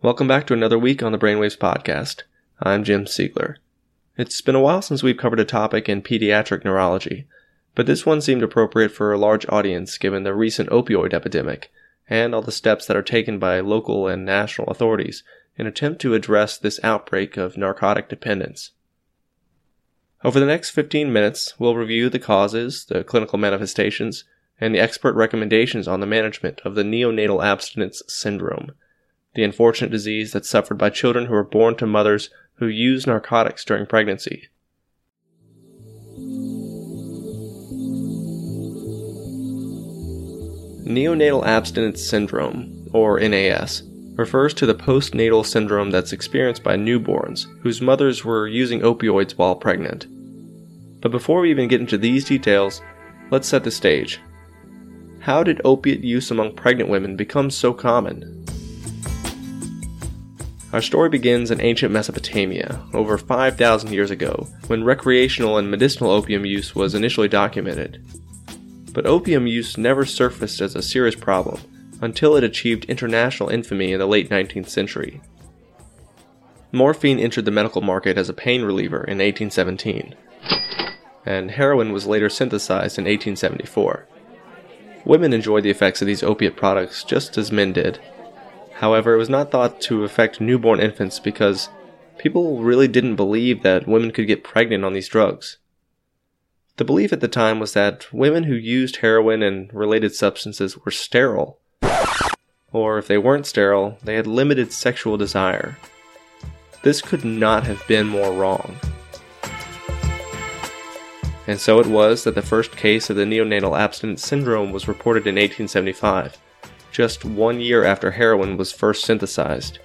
Welcome back to another week on the Brainwaves Podcast. I'm Jim Siegler. It's been a while since we've covered a topic in pediatric neurology, but this one seemed appropriate for a large audience given the recent opioid epidemic and all the steps that are taken by local and national authorities in attempt to address this outbreak of narcotic dependence. Over the next 15 minutes, we'll review the causes, the clinical manifestations, and the expert recommendations on the management of the neonatal abstinence syndrome the unfortunate disease that's suffered by children who are born to mothers who use narcotics during pregnancy. Neonatal abstinence syndrome, or NAS, refers to the postnatal syndrome that's experienced by newborns whose mothers were using opioids while pregnant. But before we even get into these details, let's set the stage. How did opiate use among pregnant women become so common? Our story begins in ancient Mesopotamia, over 5,000 years ago, when recreational and medicinal opium use was initially documented. But opium use never surfaced as a serious problem until it achieved international infamy in the late 19th century. Morphine entered the medical market as a pain reliever in 1817, and heroin was later synthesized in 1874. Women enjoyed the effects of these opiate products just as men did, However, it was not thought to affect newborn infants because people really didn't believe that women could get pregnant on these drugs. The belief at the time was that women who used heroin and related substances were sterile. Or if they weren't sterile, they had limited sexual desire. This could not have been more wrong. And so it was that the first case of the neonatal abstinence syndrome was reported in 1875 just one year after heroin was first synthesized.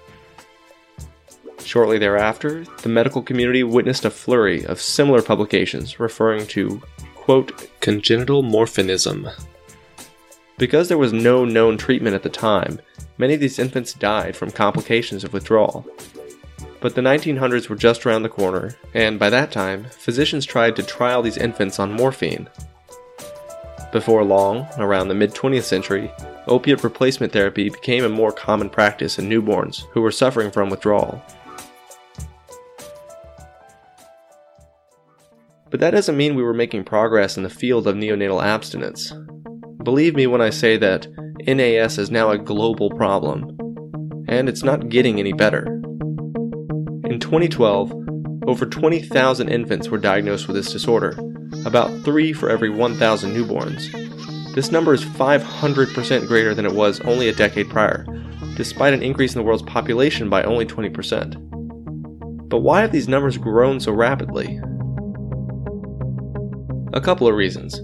Shortly thereafter, the medical community witnessed a flurry of similar publications referring to, quote, congenital morphinism. Because there was no known treatment at the time, many of these infants died from complications of withdrawal. But the 1900s were just around the corner, and by that time, physicians tried to trial these infants on morphine. Before long, around the mid 20th century, opiate replacement therapy became a more common practice in newborns who were suffering from withdrawal. But that doesn't mean we were making progress in the field of neonatal abstinence. Believe me when I say that NAS is now a global problem, and it's not getting any better. In 2012, over 20,000 infants were diagnosed with this disorder, about 3 for every 1,000 newborns. This number is 500% greater than it was only a decade prior, despite an increase in the world's population by only 20%. But why have these numbers grown so rapidly? A couple of reasons.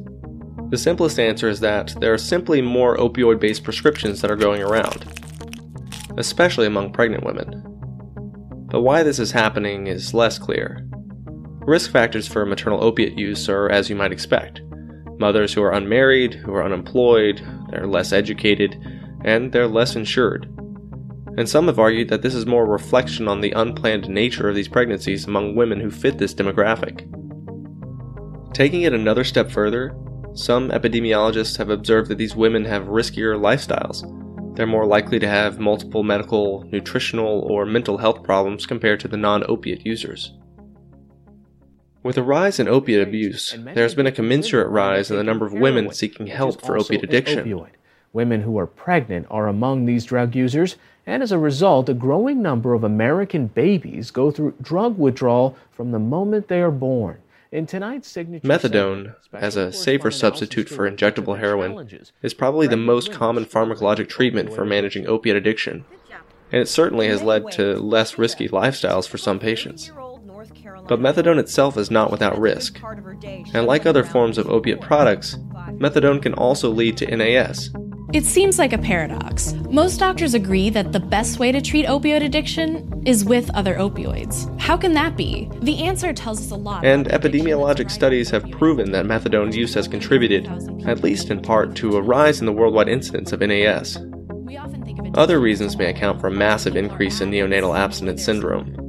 The simplest answer is that there are simply more opioid based prescriptions that are going around, especially among pregnant women. But why this is happening is less clear. Risk factors for maternal opiate use are as you might expect mothers who are unmarried, who are unemployed, they're less educated, and they're less insured. And some have argued that this is more a reflection on the unplanned nature of these pregnancies among women who fit this demographic. Taking it another step further, some epidemiologists have observed that these women have riskier lifestyles. They're more likely to have multiple medical, nutritional, or mental health problems compared to the non opiate users. With a rise in opiate abuse, there has been a commensurate rise in the number of women seeking help for opiate addiction. Women who are pregnant are among these drug users, and as a result, a growing number of American babies go through drug withdrawal from the moment they are born. In tonight's signature methadone, as a safer substitute for injectable heroin, is probably the most common pharmacologic treatment for managing opiate addiction, and it certainly has led to less risky lifestyles for some patients. But methadone itself is not without risk. And like other forms of opiate products, methadone can also lead to NAS. It seems like a paradox. Most doctors agree that the best way to treat opioid addiction is with other opioids. How can that be? The answer tells us a lot. And epidemiologic studies have proven that methadone use has contributed, at least in part, to a rise in the worldwide incidence of NAS. Other reasons may account for a massive increase in neonatal abstinence syndrome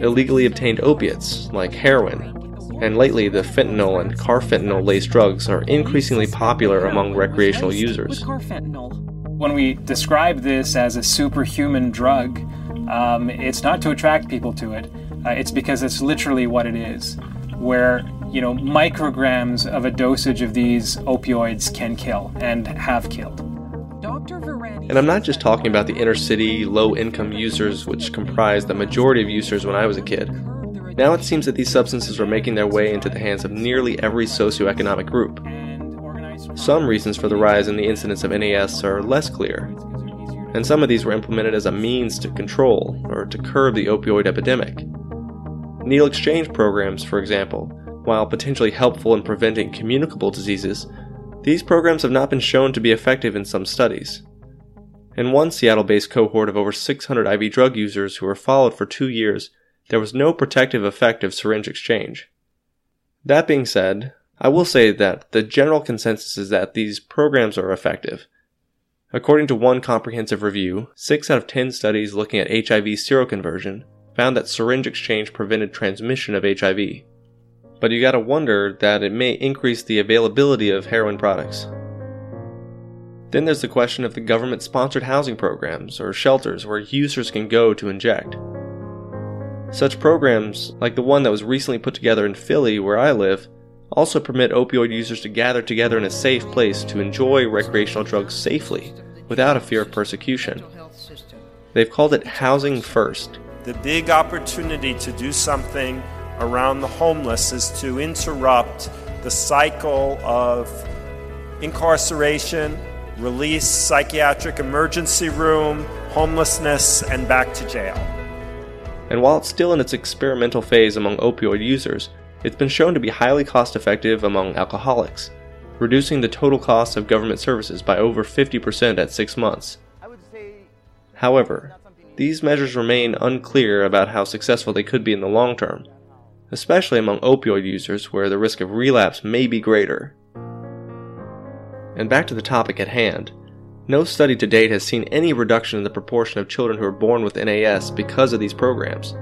illegally obtained opiates, like heroin, and lately the fentanyl and carfentanil laced drugs are increasingly popular among recreational users. When we describe this as a superhuman drug, um, it's not to attract people to it. Uh, it's because it's literally what it is, where you know micrograms of a dosage of these opioids can kill and have killed. And I'm not just talking about the inner city, low income users, which comprised the majority of users when I was a kid. Now it seems that these substances are making their way into the hands of nearly every socioeconomic group. Some reasons for the rise in the incidence of NAS are less clear, and some of these were implemented as a means to control or to curb the opioid epidemic. Needle exchange programs, for example, while potentially helpful in preventing communicable diseases, these programs have not been shown to be effective in some studies. In one Seattle based cohort of over 600 IV drug users who were followed for two years, there was no protective effect of syringe exchange. That being said, I will say that the general consensus is that these programs are effective. According to one comprehensive review, 6 out of 10 studies looking at HIV seroconversion found that syringe exchange prevented transmission of HIV. But you gotta wonder that it may increase the availability of heroin products. Then there's the question of the government sponsored housing programs or shelters where users can go to inject. Such programs, like the one that was recently put together in Philly, where I live, also permit opioid users to gather together in a safe place to enjoy recreational drugs safely without a fear of persecution. They've called it Housing First. The big opportunity to do something around the homeless is to interrupt the cycle of incarceration release, psychiatric emergency room, homelessness, and back to jail. And while it's still in its experimental phase among opioid users, it's been shown to be highly cost effective among alcoholics, reducing the total cost of government services by over 50% at six months. However, these measures remain unclear about how successful they could be in the long term, especially among opioid users where the risk of relapse may be greater. And back to the topic at hand. No study to date has seen any reduction in the proportion of children who are born with NAS because of these programs.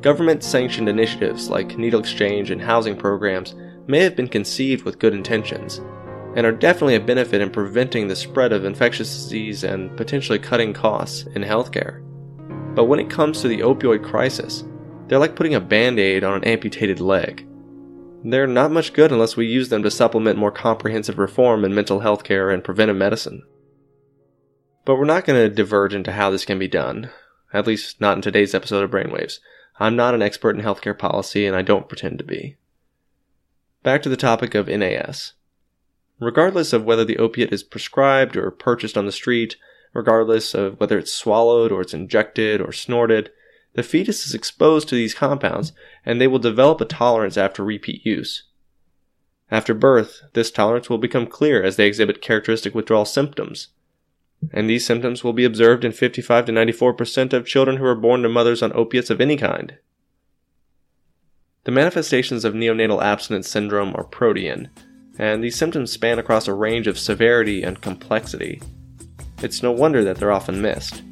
Government sanctioned initiatives like needle exchange and housing programs may have been conceived with good intentions, and are definitely a benefit in preventing the spread of infectious disease and potentially cutting costs in healthcare. But when it comes to the opioid crisis, they're like putting a band aid on an amputated leg. They're not much good unless we use them to supplement more comprehensive reform in mental health care and preventive medicine. But we're not going to diverge into how this can be done, at least not in today's episode of Brainwaves. I'm not an expert in healthcare policy and I don't pretend to be. Back to the topic of NAS. Regardless of whether the opiate is prescribed or purchased on the street, regardless of whether it's swallowed or it's injected or snorted, the fetus is exposed to these compounds and they will develop a tolerance after repeat use. After birth, this tolerance will become clear as they exhibit characteristic withdrawal symptoms. And these symptoms will be observed in 55 to 94% of children who are born to mothers on opiates of any kind. The manifestations of neonatal abstinence syndrome are protean, and these symptoms span across a range of severity and complexity. It's no wonder that they're often missed.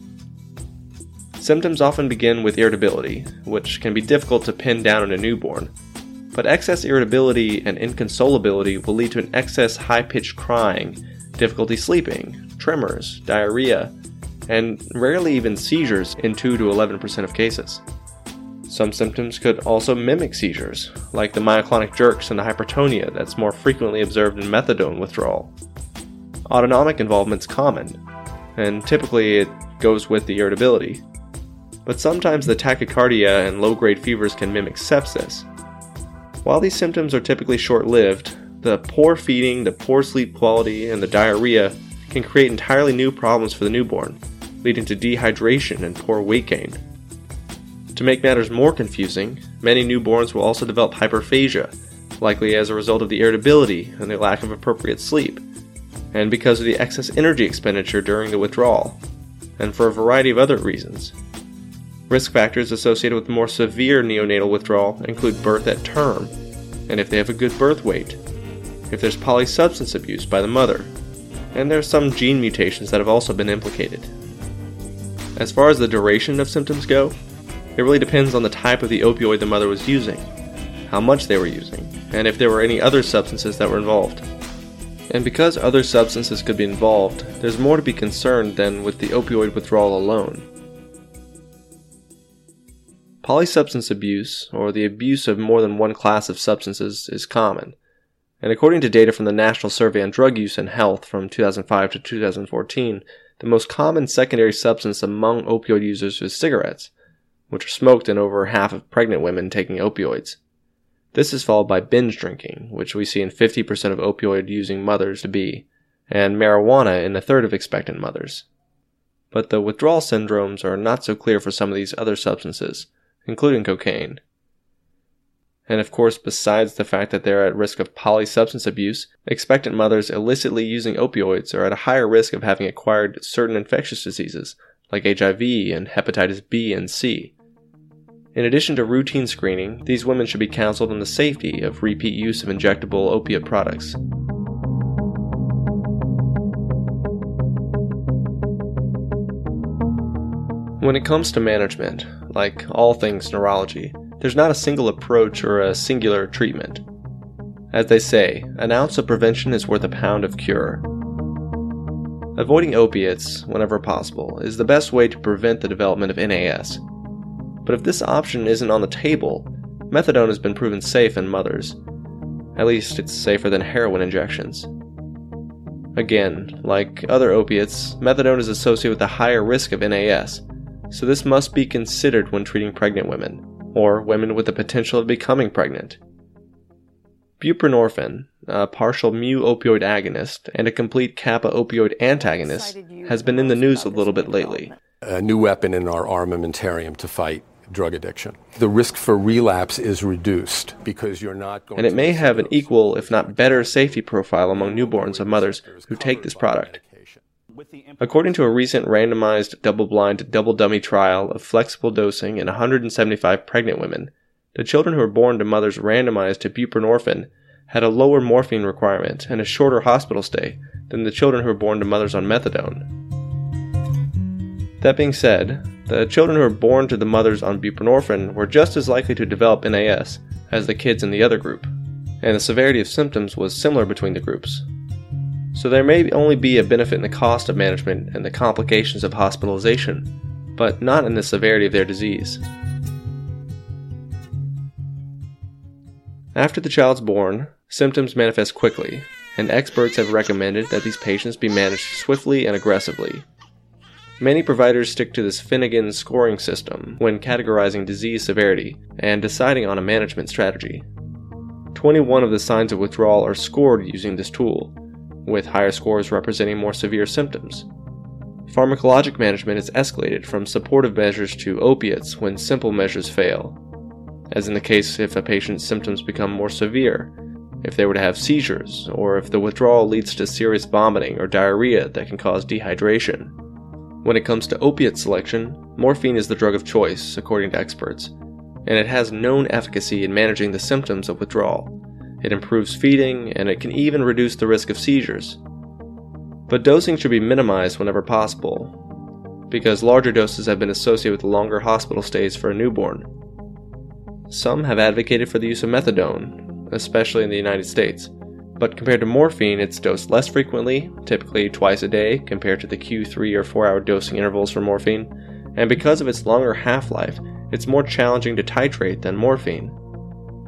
Symptoms often begin with irritability, which can be difficult to pin down in a newborn. But excess irritability and inconsolability will lead to an excess high pitched crying, difficulty sleeping, tremors, diarrhea, and rarely even seizures in 2 to 11% of cases. Some symptoms could also mimic seizures, like the myoclonic jerks and the hypertonia that's more frequently observed in methadone withdrawal. Autonomic involvement is common, and typically it goes with the irritability, but sometimes the tachycardia and low grade fevers can mimic sepsis. While these symptoms are typically short lived, the poor feeding, the poor sleep quality, and the diarrhea can create entirely new problems for the newborn, leading to dehydration and poor weight gain. To make matters more confusing, many newborns will also develop hyperphagia, likely as a result of the irritability and the lack of appropriate sleep, and because of the excess energy expenditure during the withdrawal, and for a variety of other reasons, Risk factors associated with more severe neonatal withdrawal include birth at term, and if they have a good birth weight, if there's polysubstance abuse by the mother, and there are some gene mutations that have also been implicated. As far as the duration of symptoms go, it really depends on the type of the opioid the mother was using, how much they were using, and if there were any other substances that were involved. And because other substances could be involved, there's more to be concerned than with the opioid withdrawal alone. Polysubstance abuse, or the abuse of more than one class of substances, is common. And according to data from the National Survey on Drug Use and Health from 2005 to 2014, the most common secondary substance among opioid users is cigarettes, which are smoked in over half of pregnant women taking opioids. This is followed by binge drinking, which we see in 50% of opioid using mothers to be, and marijuana in a third of expectant mothers. But the withdrawal syndromes are not so clear for some of these other substances, including cocaine. And of course, besides the fact that they're at risk of polysubstance abuse, expectant mothers illicitly using opioids are at a higher risk of having acquired certain infectious diseases, like HIV and hepatitis B and C. In addition to routine screening, these women should be counseled on the safety of repeat use of injectable opiate products. When it comes to management, like all things neurology, there's not a single approach or a singular treatment. As they say, an ounce of prevention is worth a pound of cure. Avoiding opiates, whenever possible, is the best way to prevent the development of NAS. But if this option isn't on the table, methadone has been proven safe in mothers. At least it's safer than heroin injections. Again, like other opiates, methadone is associated with a higher risk of NAS, so this must be considered when treating pregnant women, or women with the potential of becoming pregnant. Buprenorphine, a partial mu opioid agonist and a complete kappa opioid antagonist, has been in the news a little bit lately. A new weapon in our armamentarium to fight drug addiction. The risk for relapse is reduced because you're not going And it may have an equal, if not better, safety profile among newborns of mothers who take this product. According to a recent randomized double blind double dummy trial of flexible dosing in 175 pregnant women, the children who were born to mothers randomized to buprenorphine had a lower morphine requirement and a shorter hospital stay than the children who were born to mothers on methadone. That being said, the children who were born to the mothers on buprenorphine were just as likely to develop NAS as the kids in the other group, and the severity of symptoms was similar between the groups. So there may only be a benefit in the cost of management and the complications of hospitalization, but not in the severity of their disease. After the child's born, symptoms manifest quickly, and experts have recommended that these patients be managed swiftly and aggressively. Many providers stick to this Finnegan scoring system when categorizing disease severity and deciding on a management strategy. 21 of the signs of withdrawal are scored using this tool, with higher scores representing more severe symptoms. Pharmacologic management is escalated from supportive measures to opiates when simple measures fail, as in the case if a patient's symptoms become more severe, if they were to have seizures, or if the withdrawal leads to serious vomiting or diarrhea that can cause dehydration. When it comes to opiate selection, morphine is the drug of choice, according to experts, and it has known efficacy in managing the symptoms of withdrawal it improves feeding, and it can even reduce the risk of seizures. But dosing should be minimized whenever possible, because larger doses have been associated with longer hospital stays for a newborn. Some have advocated for the use of methadone, especially in the United States, but compared to morphine, it's dosed less frequently, typically twice a day, compared to the Q3 or 4 hour dosing intervals for morphine, and because of its longer half life, it's more challenging to titrate than morphine.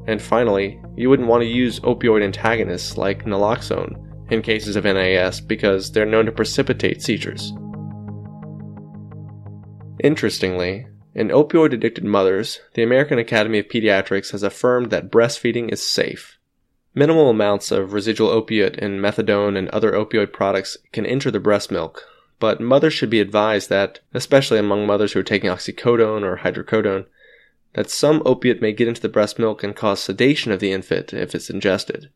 And finally, you wouldn't want to use opioid antagonists like naloxone in cases of NAS because they're known to precipitate seizures. Interestingly, in opioid addicted mothers, the American Academy of Pediatrics has affirmed that breastfeeding is safe. Minimal amounts of residual opiate in methadone and other opioid products can enter the breast milk, but mothers should be advised that, especially among mothers who are taking oxycodone or hydrocodone, that some opiate may get into the breast milk and cause sedation of the infant if it's ingested.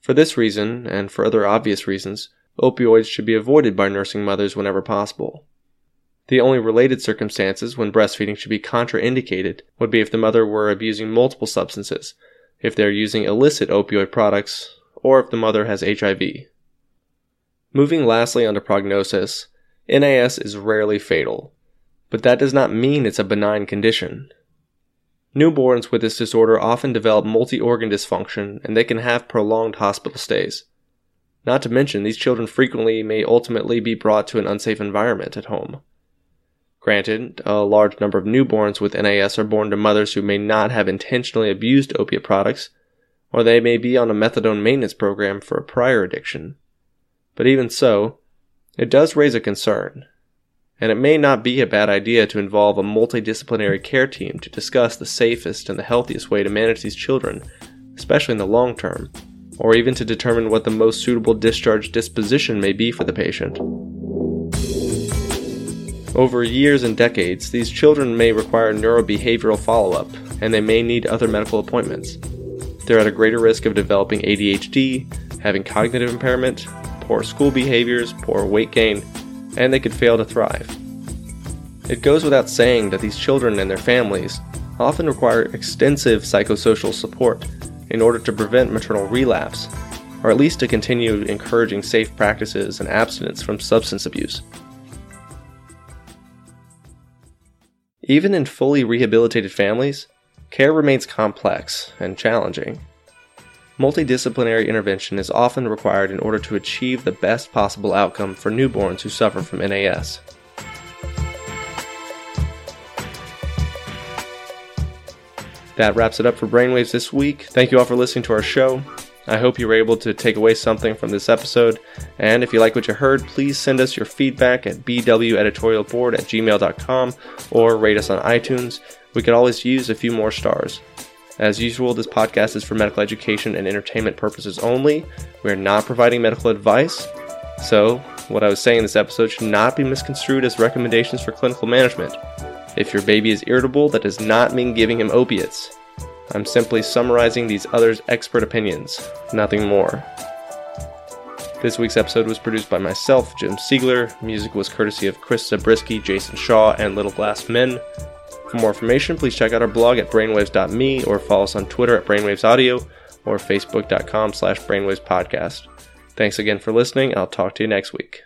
For this reason, and for other obvious reasons, opioids should be avoided by nursing mothers whenever possible. The only related circumstances when breastfeeding should be contraindicated would be if the mother were abusing multiple substances, if they're using illicit opioid products, or if the mother has HIV. Moving lastly on to prognosis, NAS is rarely fatal, but that does not mean it's a benign condition. Newborns with this disorder often develop multi organ dysfunction and they can have prolonged hospital stays. Not to mention, these children frequently may ultimately be brought to an unsafe environment at home. Granted, a large number of newborns with NAS are born to mothers who may not have intentionally abused opiate products, or they may be on a methadone maintenance program for a prior addiction. But even so, it does raise a concern, and it may not be a bad idea to involve a multidisciplinary care team to discuss the safest and the healthiest way to manage these children, especially in the long term, or even to determine what the most suitable discharge disposition may be for the patient. Over years and decades, these children may require neurobehavioral follow up, and they may need other medical appointments. They're at a greater risk of developing ADHD, having cognitive impairment, poor school behaviors, poor weight gain, and they could fail to thrive. It goes without saying that these children and their families often require extensive psychosocial support in order to prevent maternal relapse, or at least to continue encouraging safe practices and abstinence from substance abuse. Even in fully rehabilitated families, care remains complex and challenging. Multidisciplinary intervention is often required in order to achieve the best possible outcome for newborns who suffer from NAS. That wraps it up for Brainwaves this week. Thank you all for listening to our show. I hope you were able to take away something from this episode. And if you like what you heard, please send us your feedback at bweditorialboard at gmail.com or rate us on iTunes. We could always use a few more stars. As usual, this podcast is for medical education and entertainment purposes only. We are not providing medical advice. So, what I was saying in this episode should not be misconstrued as recommendations for clinical management. If your baby is irritable, that does not mean giving him opiates. I'm simply summarizing these others' expert opinions, nothing more. This week's episode was produced by myself, Jim Siegler. Music was courtesy of Chris Zabriskie, Jason Shaw, and Little Glass Men. For more information, please check out our blog at brainwaves.me or follow us on Twitter at brainwavesaudio or facebook.com slash brainwavespodcast. Thanks again for listening. I'll talk to you next week.